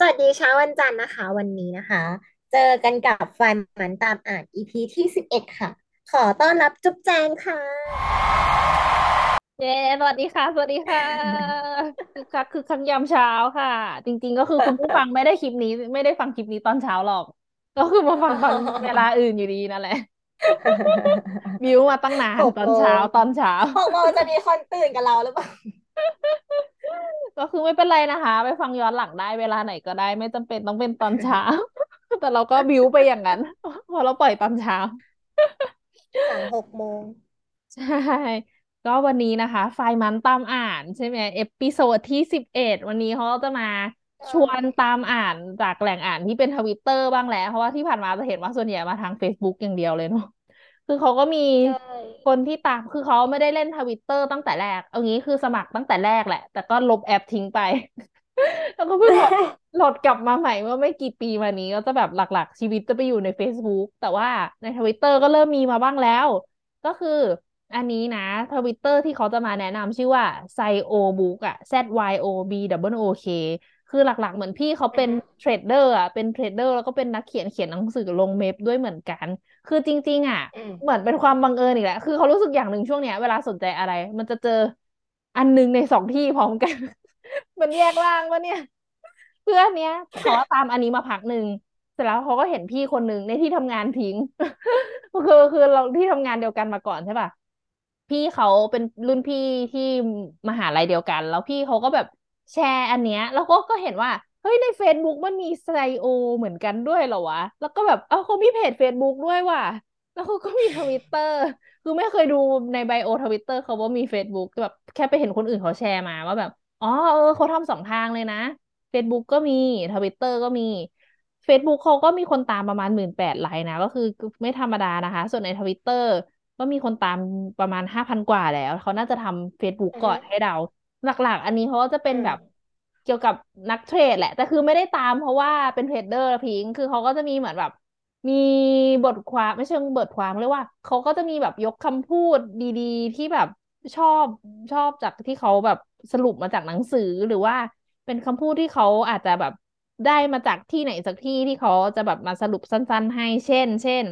สวัสดีเช้าวันจันทร์นะคะ วันนี้นะคะ เจอกันกับไฟมันตามอ่าน EP ที่11ค่ะ ขอต้อนรับจุ๊บแจงค่ะ เย้สวัสดีค่ะ สวัสดีค่ะคือคักคือคักยามเช้าค่ะ จริง ๆ ก็คือคุณผู้ฟังไม่ได้คลิปนี้ ไม่ได้ฟังคลิปนี้ตอนเช้าหรอก ก็คือมาฟังตอนเวลาอื่นอยู่ดีนั่นแหละบิวมาตั้งนานหกตอนโมเช้างตอนเช้าหกโมงจะมีคนตื่นกับเราหรือเปล่าก็ คือไม่เป็นไรนะคะ ไปฟังย้อนหลังได้เวลาไหนก็ได้ ไม่จำเป็นต้องเป็นตอนเช้า แต่เราก็บิวไปอย่างนั้นเพราะเราปล่อยตอนเช้าหลังหกโมงใช่ก็วันนี้นะคะ FRI-MON ตามอ่านใช่ไหม episode ที่สิบเอ็ดวันนี้เขาจะมาชวนตามอ่านจากแหล่งอ่านที่เป็นทวิตเตอร์บ้างแล้วเพราะว่าที่ผ่านมาจะเห็นว่าส่วนใหญ่มาทาง Facebook อย่างเดียวเลยเนาะ คือเขาก็มีใช่คนที่ตามคือเขาไม่ได้เล่นทวิตเตอร์ตั้งแต่แรก เอางี้คือสมัครตั้งแต่แรกแหละ แต่ก็ลบแอปทิ้งไป แล้วก็เพิ่งโหลดโหลดกลับมาใหม่เมื่อไม่กี่ปีมานี้ก็จะแบบหลักๆ ชีวิตจะไปอยู่ใน Facebook แต่ว่าในทวิตเตอร์ก็เริ่มมีมาบ้างแล้ว ก็คืออันนี้นะทวิตเตอร์ที่เขาจะมาแนะนำชื่อว่า Zyo Book อะ Z Y O B O O K คือหลักๆ เหมือนพี่เขาเป็น trader อะเป็น trader แล้วก็เป็นนักเขียนเขียนหนังสือลงเว็บด้วยเหมือนกัน คือจริง ๆอะอืมเหมือนเป็นความบังเอิญอีกแหละ คือเขารู้สึกอย่างหนึ่งช่วงเนี้ย เวลาสนใจอะไร มันจะเจออันหนึงในสองที่พร้อมกัน มันแยกร่างวะเนี่ย เพื่อนเนี้ยเขาตามอันนี้มาพักหนึ่งเสร็จแล้วเขาก็เห็นพี่คนหนึ่งในที่ทำงานทิ้งคือคือเราที่ทำงานเดียวกันมาก่อนใช่ป่ะพี่เขาเป็นรุ่นพี่ที่มหาลัยเดียวกัน แล้วพี่เขาก็แบบ แชร์อันเนี้ยแล้วก็ก็เห็นว่าเฮ้ยใน Facebook มันมีไซโอเหมือนกันด้วยเหรอวะ แล้วก็แบบเอ้าเขามีเพจ Facebook ด้วยว่ะแล้วเขาก็มีทวิตเตอร์คือไม่เคยดูใน bio ทวิตเตอร์เขาว่ามี Facebook แบบแค่ไปเห็นคนอื่นเขาแชร์มาว่าแบบอ๋อเออเขาทำสองทางเลยนะ Facebook ก็มีทวิตเตอร์ก็มี Facebook เขาก็มีคนตามประมาณหมื่นแปดเลยนะ ก็คือไม่ธรรมดานะคะ ส่วนในทวิตเตอร์ก็มีคนตามประมาณห้าพันกว่าแล้ว เขาน่าจะทำ Facebook อือฮึก่อนให้เรา หลักๆ อันนี้เขาก็จะเป็นอืมแบบเกี่ยวกับนักเทรดแหละ แต่คือไม่ได้ตามเพราะว่าเป็นเทรดเดอร์พิงค์คือเขาก็จะมีเหมือนแบบ มีบทความไม่เชิงบทความเรียกว่าเขาก็จะมีแบบยกคำพูดดีๆ ที่แบบชอบชอบจากที่เขาแบบสรุปมาจากหนังสือหรือว่าเป็นคำพูดที่เขาอาจจะแบบได้มาจากที่ไหนสักที่ที่เขาจะแบบมาสรุปสั้น ๆ ให้เช่น เช่น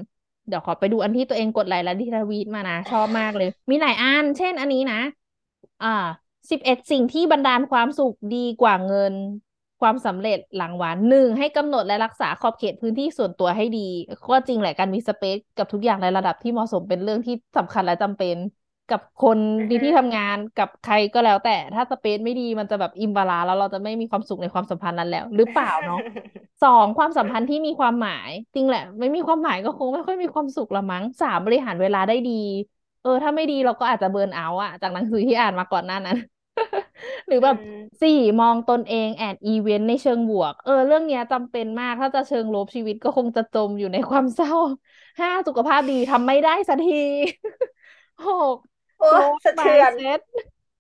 เดี๋ยวขอไปดูอันที่ตัวเองกดไลค์และที่ทวีตมานะ ชอบมากเลย มีหลายอัน เช่นอันนี้นะ อ่า สิบเอ็ดสิ่งที่บันดาลความสุขดีกว่าเงินความสำเร็จหลังวันหนึ่งให้กำหนดและรักษาขอบเขตพื้นที่ส่วนตัวให้ดี ก็จริงแหละการมี space กับทุกอย่างในระดับที่เหมาะสมเป็นเรื่องที่สำคัญและจำเป็น กับคนอือในฮึที่ทำงานกับใครก็แล้ว แต่ถ้า space ไม่ดีมันจะแบบ imbalance แล้วเราจะไม่มีความสุขในความสัมพันธ์นั้นแล้ว หรือเปล่าเนาะสองความสัมพันธ์ที่มีความหมาย จริงแหละ ไม่มีความหมายก็คงไม่ค่อยมีความสุขละมั้งสามบริหารเวลาได้ดี เออ ถ้าไม่ดีเราก็อาจจะเบิร์นเอาท์อะจากหนังสือที่อ่านมาก่อนหน้านั้น หรือแบบอืมสี่มองตนเองแอดอีเวนต์ในเชิงบวก เออ เรื่องเนี้ยจำเป็นมาก ถ้าจะเชิงลบชีวิตก็คงจะจมอยู่ในความเศร้าห้าสุขภาพดีทำไม่ได้สักทีหกโอ้ growth สะเทือน mindset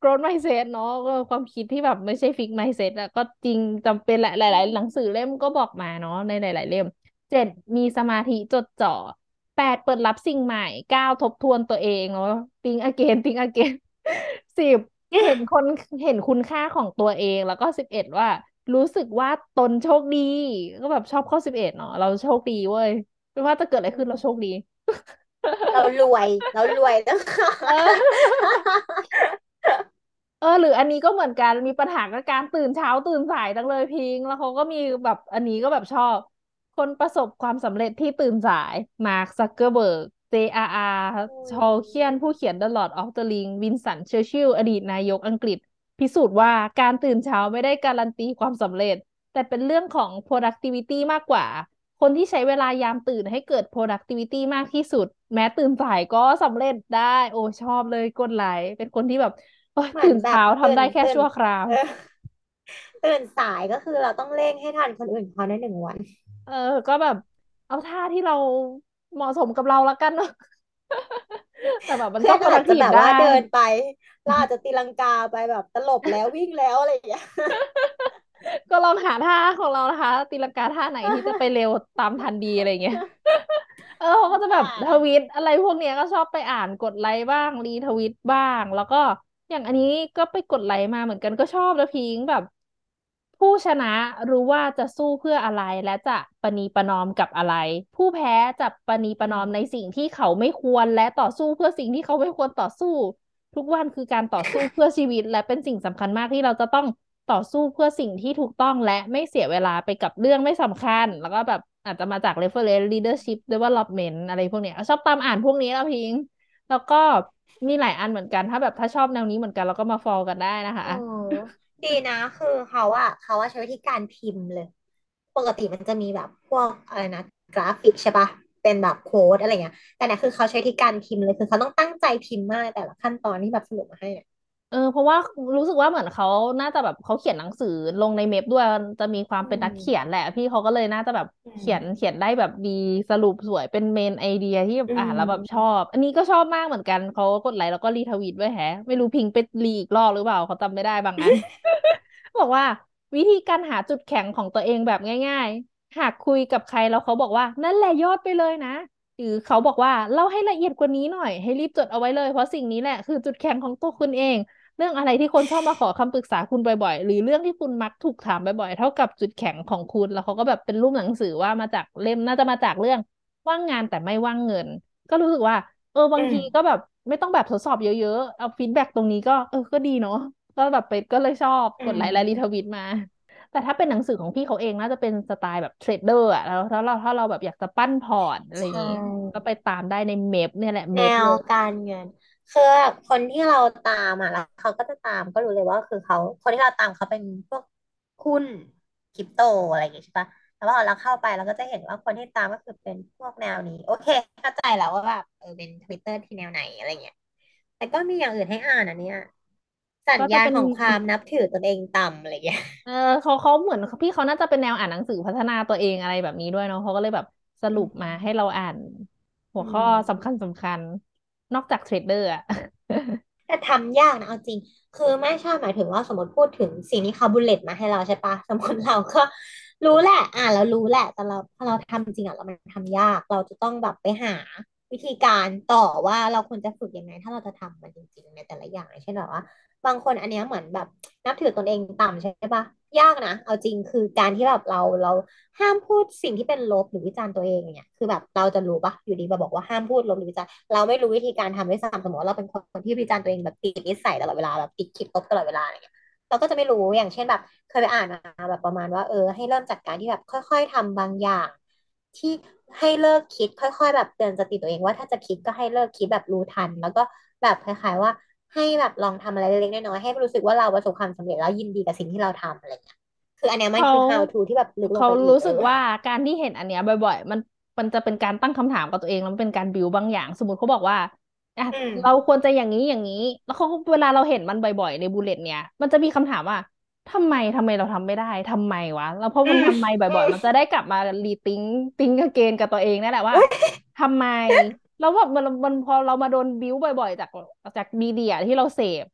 growth mindset เนาะก็ความคิดที่แบบไม่ใช่ fix mindset อะก็จริงจำเป็นแหละหลาย ๆ หนังสือเล่มก็บอกมาเนาะในหลาย ๆ เล่มเจ็ดมีสมาธิจดจ่อแปดเปิดรับสิ่งใหม่เก้าทบทวนตัวเองเนาะ think again think again สิบ เห็นคนเห็นคุณค่าของตัวเองแล้วก็สิบเอ็ดว่า รู้สึกว่าตนโชคดี ก็แบบชอบข้อสิบเอ็ดเนาะเราโชคดีเว้ยไม่ว่าจะเกิดอะไรขึ้นเราโชคดี เรารวยเรารวยแล้วค่ะเออเออหรืออันนี้ก็เหมือนกันมีปัญหากับการตื่นเช้าตื่นสายจังเลยพิงค์แล้วเขาก็มีแบบอันนี้ก็แบบชอบ คนประสบความสำเร็จที่ตื่นสายมาร์คซักเกอร์เบิร์ก J.R.R. ชอลเคียนผู้เขียน The Lord of the Ring วินสตันเชอร์ชิลอดีตนายกอังกฤษ พิสูจน์ว่าการตื่นเช้าไม่ได้การันตีความสำเร็จ แต่เป็นเรื่องของ productivity มากกว่า คนที่ใช้เวลายามตื่นให้เกิด productivity มากที่สุด แม้ตื่นสายก็สำเร็จได้ โอ้ชอบเลยกดไลค์เป็นคนที่แบบโอ้ยเหมือนแบบตื่นเช้าตื่นทำได้แค่ตื่นชั่วคราวเออตื่นสายก็คือเราต้องเร่งให้ทันคนอื่นเขาในหนึ่งวัน เออ ก็แบบ เอาท่าที่เรา เหมาะสมกับเราแล้วกันเนาะแต่แบบมันเพื่ต้องอนอาจจะแบ productive ได้บว่าเดินไปเราอาจจะตีลังกาไปแบบตลบแล้ววิ่งแล้วอะไรอย่างเงี้ยก็ลองหาท่าของเรานะคะ ตีลังกาท่าไหนที่จะไปเร็วตามทันดีอะไรเงี้ยเออเขาก็จะแบบค่ะทวีตอะไรพวกเนี้ยก็ชอบไปอ่านกดไลค์บ้างรีทวีตบ้าง แล้วก็อย่างอันนี้ก็ไปกดไลค์มาเหมือนกันก็ชอบนะพิงค์แบบ ผู้ชนะรู้ว่าจะสู้เพื่ออะไรและจะประนีประนอมกับอะไร ผู้แพ้จะประนีประนอมในสิ่งที่เขาไม่ควรและต่อสู้เพื่อสิ่งที่เขาไม่ควรต่อสู้ ทุกวันคือการต่อสู้เพื่อชีวิต และเป็นสิ่งสำคัญมากที่เราจะต้องต่อสู้เพื่อสิ่งที่ถูกต้องและไม่เสียเวลาไปกับเรื่องไม่สำคัญ แล้วก็แบบอาจจะมาจาก reference leadership development อะไรพวกเนี้ยชอบตามอ่านพวกนี้แล้วพิง แล้วก็มีหลายอันเหมือนกันถ้าแบบถ้าชอบแนวนี้เหมือนกันเราก็มา follow กันได้นะคะ ดีนะ คือเขาอะเขาว่าใช้วิธีการพิมพ์เลย ปกติมันจะมีแบบพวกอะไรนะกราฟิกใช่ปะเป็นแบบโค้ดอะไรเงี้ยแต่เนี่ยคือเขาใช้วิธีการพิมพ์เลยคือเขาต้องตั้งใจพิมพ์มากแต่ละขั้นตอนที่แบบสรุปมาให้เนี่ย เออ เพราะว่ารู้สึกว่าเหมือนเขาน่าจะแบบเขาเขียนหนังสือลงใน MEB ด้วยจะมีความอืเป็นนักเขียนมแหละ พี่เขาก็เลยน่าจะแบบอืเขียนมเขียนได้แบบดีสรุปสวยเป็นเมนไอเดียที่อือ่านแล้วแบบชอมบอันนี้ก็ชอบมากเหมือนกันเขากดไลค์แล้วก็รีทวีตไว้แฮะ ไม่รู้พิงไปรีอีกรอบหรือเปล่าเขาจำไม่ได้บางอัน บอกว่า วิธีการหาจุดแข็งของตัวเองแบบง่าย ๆ หากคุยกับใครแล้วเขาบอกว่า นั่นแหละยอดไปเลยนะ หรือเขาบอกว่าเล่าให้ละเอียดกว่านี้หน่อย ให้รีบจดเอาไว้เลย เพราะสิ่งนี้แหละคือจุดแข็งของตัวคุณเอง เรื่องอะไรที่คนชอบมาขอคำปรึกษาคุณบ่อยๆ หรือเรื่องที่คุณมักถูกถามบ่อยๆ เท่ากับจุดแข็งของคุณ แล้วเขาก็แบบเป็นรูปหนังสือว่ามาจากเล่มน่าจะมาจากเรื่องว่างงานแต่ไม่ว่างเงิน ก็รู้สึกว่า เออบางทีอืมก็แบบไม่ต้องแบบทดสอบเยอะๆ เอา feedback ตรงนี้ก็เออก็ดีเนาะก็แบบไปก็เลยชอบอืกดไลค์และ retweet มา แต่ถ้าเป็นหนังสือของพี่เขาเองน่าจะเป็นสไตล์แบบ trader อะแล้วถ้าเราถ้าเราแบบอยากจะปั้นพอร์ตอะไรอใชย่างงี้ก็่ไปตามได้ใน MEB เนี่ยแหละแนวเมพเลยการเงินคือแบบคนที่เราตามอะแล้วเขาก็จะตามก็รู้เลยว่าคือเขาคนที่เราตามเขาเป็นพวกหุ้นคริปโตอะไรอย่างเงี้ยใช่ปะแล้วพอเราเข้าไปเราก็จะเห็นว่าคนที่ตามก็คือเป็นพวกแนวนี้ โอเคเข้าใจแล้วว่าแบบเออเป็นทวิตเตอร์ที่แนวไหนอะไรเงี้ยแต่ก็มีอย่างอื่นให้อ่านอันเนี้ย ก็จะเป็นสัญญาณของความนับถือตนเองต่ำอะไรเงี้ย เออเขาเขาเหมือนพี่เขาน่าจะเป็นแนวอ่านหนังสือพัฒนาตัวเองอะไรแบบนี้ด้วยเนาะเขาก็เลยแบบสอืรุปมาให้เรามอ่าน หัอืวข้อสำคัญมสำคัญ นอกจาก trader อะแต่ทำยากนะเอาจริง คือไม่ใช่หมายถึงว่าสมมติพูดถึงสิ่งที่เขาบุลเลตมาให้เราใช่ปะสมมติเราก็รู้แหละ อ่านแล้วรู้แหละ แต่เราพอเราทำจริงอะเรามันทำยาก เราจะต้องแบบไปหาวิธีการต่อว่าเราควรจะฝึกยังไง ถ้าเราจะทำมันจริงๆในแต่ละอย่างอย่างเช่นแบบว่า บางคนอันเนี้ยเหมือนแบบนับถือตนเองต่ำใช่ปะยากนะ เอาจริงคือการที่แบบเราเราห้ามพูดสิ่งที่เป็นลบหรือวิจารณ์ตัวเองอย่างเงี้ยคือแบบเราจะรู้ปะอยู่ดีมาบอกว่าห้ามพูดลบหรือวิจารณ์เราไม่รู้วิธีการทำด้วยซ้ำสมมติว่าเราเป็นคนที่วิจารณ์ตัวเองแบบติดนิสัยตลอดเวลาแบบติดคิดลบตลอดเวลาอะไรเงี้ยเราก็จะไม่รู้อย่างเช่นแบบเคยไปอ่านมาแบบประมาณว่าเออให้เริ่มจากการที่แบบค่อย ๆทำบางอย่าง ที่ให้เลิกคิดค่อย ๆ แบบเตือนสติตัวเองว่าถ้าจะคิดก็ให้เลิกคิดแบบรู้ทัน แล้วก็แบบคล้ายๆว่า ให้แบบลองทำอะไรเล็กๆน้อยๆให้รู้สึกว่าเราประสบความสำเร็จแล้วยินดีกับสิ่งที่เราทำอะไรเงี้ยคืออันเนี้ยมันเขาคือ how to ที่แบบลึกลงเขาไปอีกเออรู้สึกว่าการที่เห็นอันเนี้ยบ่อยๆ มันมันจะเป็นการตั้งคำถามกับตัวเองแล้วมันเป็นการบิวบางอย่าง สมมติเขาบอกว่าอะอืมเราควรจะอย่างนี้อย่างนี้ แล้วเขาเวลาเราเห็นมันบ่อยๆ ในบูลเลตเนี้ยมันจะมีคำถามว่าทำไมทำไมเราทำไม่ได้ทำไมวะแล้วพออืมมันทำไมอืบ่อยมๆมันจะได้กลับมารีทิงทิงเกนกับตัวเองนั่นแหละว่าทำไม แล้วแบบมันมันพอเรามาโดนบิวบ่อย ๆ จากจากมีเดียที่เราเสพ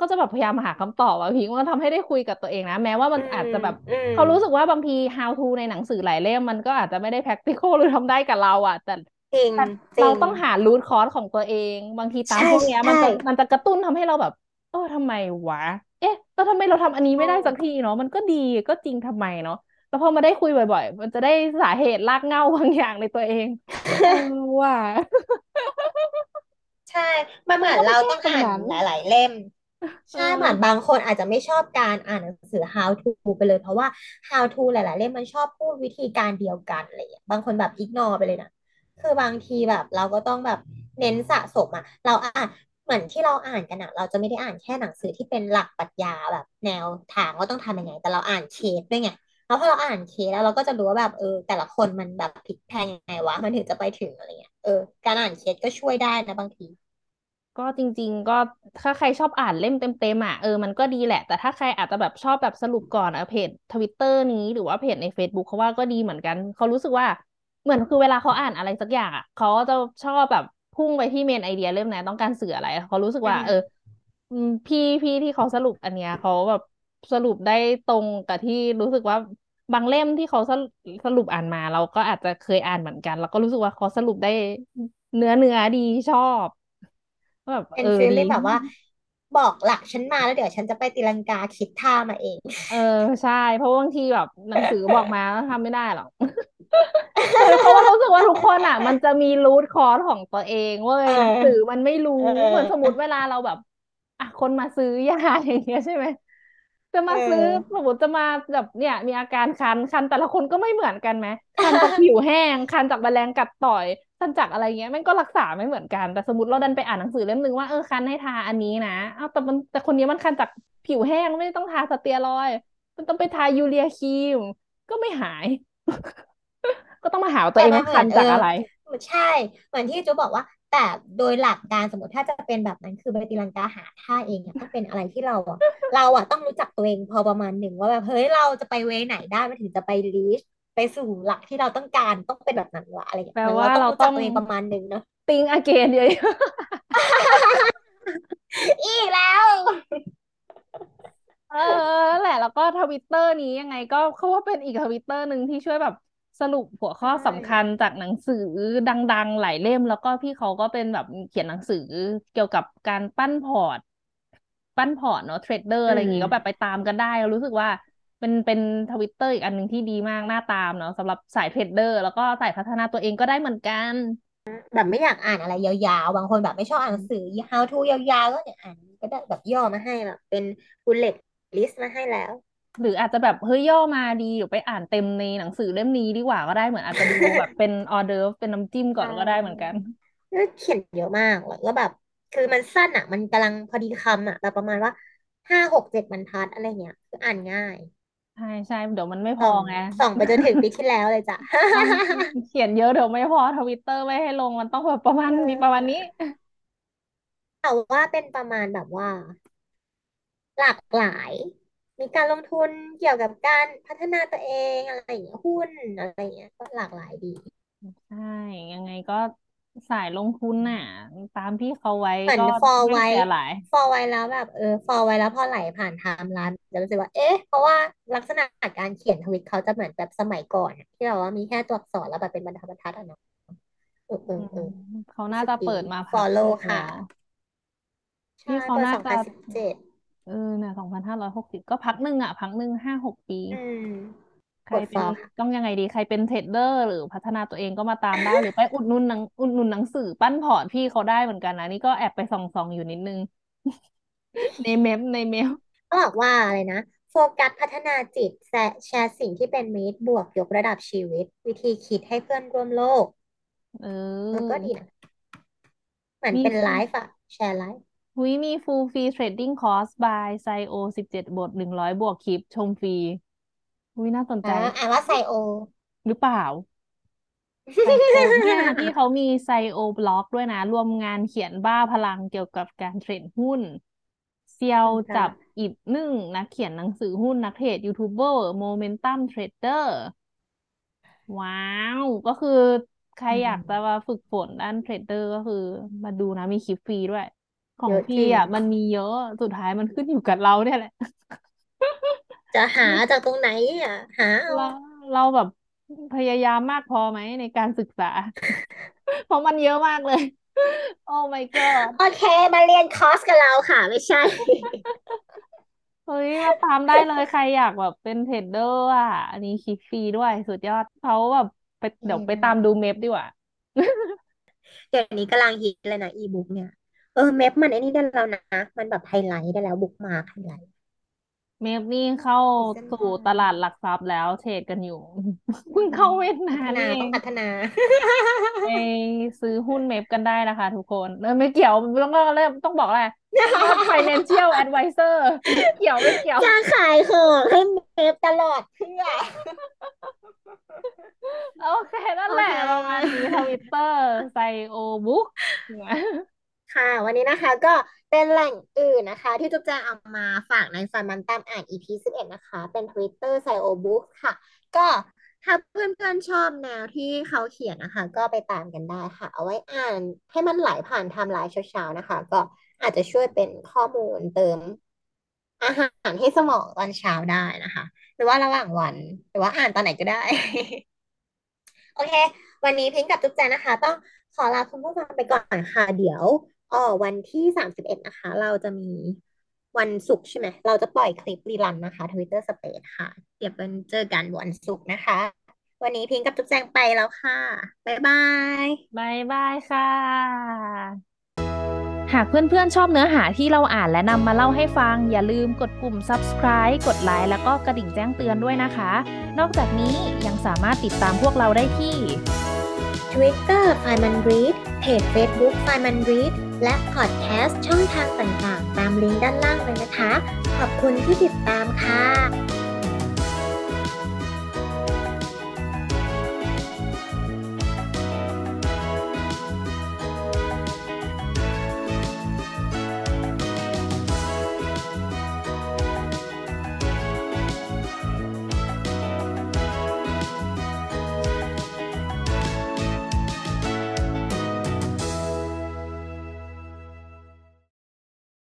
ก็จะแบบพยายามหาคำตอบอะพิงว่าทำให้ได้คุยกับตัวเองนะ แม้ว่ามัอืนอาจมจะแบบอืมเขารู้สึกว่าบางที how to ในหนังสือหลายเล่มมันก็อาจจะไม่ได้ practical หรือทำได้กับเราอะแต่จริงแต่เราจริงต้องหา root cause ของตัวเอง บางทีตามใช่พวกเนี้ยมัใช่นจะมันจะกระตุ้นทำให้เราแบบเออทำไมวะ เอ๊ะแล้วทำไมเราทำอันนี้ใช่ไม่ได้สักทีเนาะมันก็ดีก็จริงทำไมเนาะ แล้วพอมาได้คุยบ่อย ๆ มันจะได้สาเหตุรากเหง้าบางอย่างในตัวเองเออว่ะใช่ มันเหมือนเรามันก็ไปแก้ต้องอ่านตรงนั้นหลาย ๆ เล่มเอใช่เหมือนบาองคนอาจจะไม่ชอบการอ่านหนังสือ how to ไปเลย เพราะว่า how to หลาย ๆ เล่มมันชอบพูดวิธีการเดียวกันอะไรอย่างเงี้ยบางคนแบบ ignore ไปเลยนะคือบางทีแบบเราก็ต้องแบบเน้นสะสมอะ เราอ่านเหมือนที่เราอ่านกันอะ เราจะไม่ได้อ่านแค่หนังสือที่เป็นหลักปรัชญาแบบ แนวทางว่าต้องทำยังไง แต่เราอ่านเคสด้วยไง แล้วพอเราอ่านเคสแล้วเราก็จะรู้ว่าแบบเออ แต่ละคนมันแบบพลิกแพลงยังไงวะ มันถึงจะไปถึงอะไรเงี้ยเออการอ่านเคสก็ช่วยได้นะบางทีก็จริง ๆ ก็ถ้าใครชอบอ่านเล่มเต็มๆอะเออมันก็ดีแหละ แต่ถ้าใครอาจจะแบบชอบแบบสรุปก่อนอะเพจทวิตเตอร์นี้หรือว่าเพจใน Facebook เขาว่าก็ดีเหมือนกัน เขารู้สึกว่าเหมือนคือเวลาเขาอ่านอะไรสักอย่างอะเขาจะชอบแบบพุ่งไปที่เมนไอเดียเรื่องไหนต้องการสื่ออะไรเขารู้สึกอืว่า เออมอืมพี่พี่ที่เขาสรุปอันเนี้ยเขาแบบ สรุปได้ตรงกับที่รู้สึกว่าบางเล่มที่เขาสรุปสรุปอ่านมา เราก็อาจจะเคยอ่านเหมือนกัน แล้วก็รู้สึกว่าเขาสรุปได้เนื้อเนื้อดีชอบแบบเป็นเออดีฟีลลิ่งแบบว่า บอกหลักฉันมาแล้วเดี๋ยวฉันจะไปตีลังกาคิดท่ามาเอง เออใช่ เพราะบางทีแบบหนังสือบอกมาแล้วทำไม่ได้หรอกคือเพราะว่ารู้สึกว่าทุกคนอะ มันจะมีรูทคอร์สของตัวเองเว้ยเอหนังสืออมันไม่รู้เเหมือนสมมออติเวลาเราแบบ อะคนมาซื้อยาอย่างเงี้ยใช่ไหม จะเอมาซื้ออสมมติจะมาแบบเนี่ย มีอาการคันคันแต่ละคนก็ไม่เหมือนกันไหมคันจากผิวแห้งคันจากแมลงกัดต่อยคันจากอะไรเงี้ยมันก็รักษาไม่เหมือนกันแต่สมมติเราดันไปอ่านหนังสือเล่มหนึ่งว่าเออคันให้ทาอันนี้นะเอาแต่มันแต่คนนี้มันคันจากผิวแห้งไม่ต้องทาสเตียรอยด์มันต้องไปทายูเรียครีม ก็ไม่หาย ก็ต้องมาหาว่าตัวแต่เองว่าคัมันเหมือนเออนจากอะไรใช่ เหมือนที่จูบอกว่า แต่โดยหลักการสมมติถ้าจะเป็นแบบนั้นคือไปตีลังกาหาท่าเองอะต้องเป็นอะไรที่เราอะเราอะต้องรู้จักตัวเองพอประมาณหนึ่งว่าแบบเฮ้ยเราจะไปเวไหนได้มันถึงจะไปรีชไปสู่หลักที่เราต้องการต้องเป็นแบบนั้นวะอะไรอย่างเงี้แปลว่ายเหมือนเราต้องเราต้องรู้จักตัวเองประมาณหนึ่งเนาะติง again เยอะอีกแล้ว เออนั่นแหละ แล้วก็ทวิตเตอร์นี้ยังไงก็เขาว่าเป็นอีกทวิตเตอร์หนึ่งที่ช่วยแบบ สรุปหัวข้อสำคัญใช่จากหนังสือดังๆ หลายเล่ม แล้วก็พี่เขาก็เป็นแบบเขียนหนังสือเกี่ยวกับการปั้นพอร์ต ปั้นพอร์ตเนาะ trader อือะไรอย่างงี้ก็แบบไปมตามกันได้ รู้สึกว่าเป็นเป็นทวิตเตอร์อีกอันหนึ่งที่ดีมากน่าตามเนาะสำหรับสาย trader แล้วก็สายพัฒนาตัวเองก็ได้เหมือนกัน แบบไม่อยากอ่านอะไรยาวๆ บางคนแบบไม่ชอบอ่านหนังสือ how to ยาวๆ ก็เนี่ยอ่านก็ได้แบบย่อมาให้แบบเป็น bullet list มาให้แล้ว หรืออาจจะแบบเฮ้ยย่อมาดีเดี๋ยวไปอ่านเต็มในหนังสือเล่มนี้ดีกว่าก็ได้เหมือนอาจจะดูแบบเป็นออเดอร์เป็นน้ำจิ้มใชก่อนก็ได้เหมือนกั่นแล้วเขียนเยอะมากเลยแล้วแบบ คือมันสั้นอะ มันกำลังพอดีคำอะแบบประมาณว่าห้าหกเจ็ดบรรทัดอะไรเงี้ยคืออ่านง่ายใช่ใช่เดี๋ยวมันไม่พส่องอไงส่องไปจนถึงปีที่แล้วเลยจ้ะใช่เขียนเยอะเดี๋ยวไม่พอทวิตเตอร์ไม่ให้ลงมันต้องแบบประมาเอณมีประมาณนี้อแต่ว่าเป็นประมาณแบบว่า หลากหลาย มีการลงทุนเกี่ยวกับการพัฒนาตัวเองอะไรอย่างเงี้ยหุ้นอะไรอย่างเงี้ยก็หลากหลายดี ใช่ ยังไงก็สายลงทุนน่ะ ตามพี่เขาไว้ก็เหมือน follow ไว้ไม่เสียหลาย follow ไว้แล้วแบบเออ follow ไว้แล้วพอไหลผ่านไทม์ไลน์จะรู้สึกว่า เอ๊ะ เพราะว่าลักษณะการเขียนทวิตเขาจะเหมือนแบบสมัยก่อนอะที่แบบว่ามีแค่ตัวอักษรแล้วแบบเป็นบรรทัดบรรทัดอะเนาะเออเอออืมเออเขาน่ารู้สึกดีจะเปิดมาพักห follow นึ่งแล้ค่ะวใช่พี่เขาเปิดน่าจะสองพันสิบเจ็ด เออเนี่ยสองพันห้าร้อยหกสิบก็พักหนึ่งอะ พักหนึ่งห้าหกปี อืมใครเป็นกด follow ค่ะต้องยังไงดี ใครเป็น trader หรือพัฒนาตัวเองก็มาตามได้หรือไปอุดหนุนหนังอุดหนุนหนังสือปั้นพอร์ตพี่เขาได้เหมือนกันนะ นี่ก็แอบไปส่องๆอยู่นิดนึง ในเมมในเมลก็บอกว่าอะไรนะโฟกัสพัฒนาจิตแชร์แชร์สิ่งที่เป็นมิตรบวกยกระดับชีวิต วิธีคิดให้เพื่อนร่วมโลกเเออก็ออดีนะเหมือนมีเป็นไลฟ์อะแชร์ไลฟ์ หุยมี full free trading course by Zyo สิบเจ็ดบทหนึ่งร้อยบวกคลิปชมฟรีหุยน่าสนใจ อ่าอ่านว่า Zyo หรือเปล่า Zyo เนี่ยพี่เขามี Zyo blog ด้วยนะ รวมงานเขียนบ้าพลังเกี่ยวกับการเทรดหุ้น เซียวจับค่ะอิดนึ่งนักเขียนหนังสือหุ้นนักเทรดยูทูบเบอร์โมเมนตัมเทรดเดอร์ว้าว ก็คือใครอือยากจะมมาฝึกฝนด้านเทรดเดอร์ก็คือ มาดูนะมีคลิปฟรีด้วย ของพี่เยอะจริง อะ มันมีเยอะสุดท้ายมันขึ้นอยู่กับเราเนี่ยแหละ จะหาจากตรงไหนอะ หาเอา เราเราแบบพยายามมากพอไหมในการศึกษา เพราะมันเยอะมากเลย โอ้ my god โอเค มาเรียนคอร์สกับเราค่ะ ไม่ใช่ เฮ้ยมาตามได้เลยใครอยากแบบเป็นเทรดเดอร์อะ อันนี้คลิปฟรีด้วยสุดยอดเขาแบบไปเดี๋ยวไปตามดูเมพดีกว่า เดี๋ยวนี้กำลังฮิตเลยนะอีบุ๊กเนี่ยเออเมพมันไอ้นี่ได้แล้วนะ มันแบบไฮไลท์ได้แล้ว บุ๊กมาร์คไฮไลท์เมฟนี่เข้าซีซั่นสู่ห้าตลาดหลักทรัพย์แล้วเทรดกันอยู่อืเพิ่งมเข้าเวียดนาพัฒนานี่เองต้องพัฒนา ไปซื้อหุ้นเมฟกันได้นะคะทุกคนเออไม่เกี่ยวต้องก็เริ่มต้องบอกแหละนี่ก็ financial advisor ไม่เกี่ยวไม่เกี่ยว จะขายของให้เมฟตลอดเพื่อ โอเคนั่นแหละโอเค ประมาณนี้ทวิตเตอร์ไซโอบุ๊ก ค่ะ วันนี้นะคะก็เป็นแหล่งอื่นนะคะ ที่จุ๊บแจงเอามาฝากในฟันมันตามอ่าน EP สิบเอ็ดนะคะ เป็น Twitter ไซโอบุ๊กค่ะ ก็ถ้าเพื่อนๆชอบแนวที่เขาเขียนนะคะ ก็ไปตามกันได้ค่ะ เอาไว้อ่านให้มันไหลผ่านไทม์ไลน์เช้าๆนะคะ ก็อาจจะช่วยเป็นข้อมูลเติมอาหารให้สมองตอนเช้าได้นะคะ หรือว่าระหว่างวัน หรือว่าอ่านตอนไหนก็ได้ โอเค วันนี้พิงกับจุ๊บแจงนะคะ ต้องขอลาคุณผู้ฟังไปก่อนค่ะ เดี๋ยว อ๋อวันที่สามสิบเอ็ดนะคะ เราจะมีวันศุกร์ใช่ไหม เราจะปล่อยคลิปรีรันนะคะ Twitter Space ค่ะ เดี๋ยวเป็นเจอกันวันศุกร์นะคะ วันนี้พิงค์กับจุ๊บแจงไปแล้วค่ะ บ๊ายบาย บายบายค่ะ หากเพื่อนๆชอบเนื้อหาที่เราอ่านและนำมาเล่าให้ฟัง อย่าลืมกดปุ่ม subscribe กดไลค์แล้วก็กระดิ่งแจ้งเตือนด้วยนะคะ นอกจากนี้ยังสามารถติดตามพวกเราได้ที่ Twitter ไฟมันรีดเพจ Facebook ไฟมันรีด และพอดแคสต์ช่องทางต่างๆ ตามลิงก์ด้านล่างเลยนะคะ ขอบคุณที่ติดตามค่ะ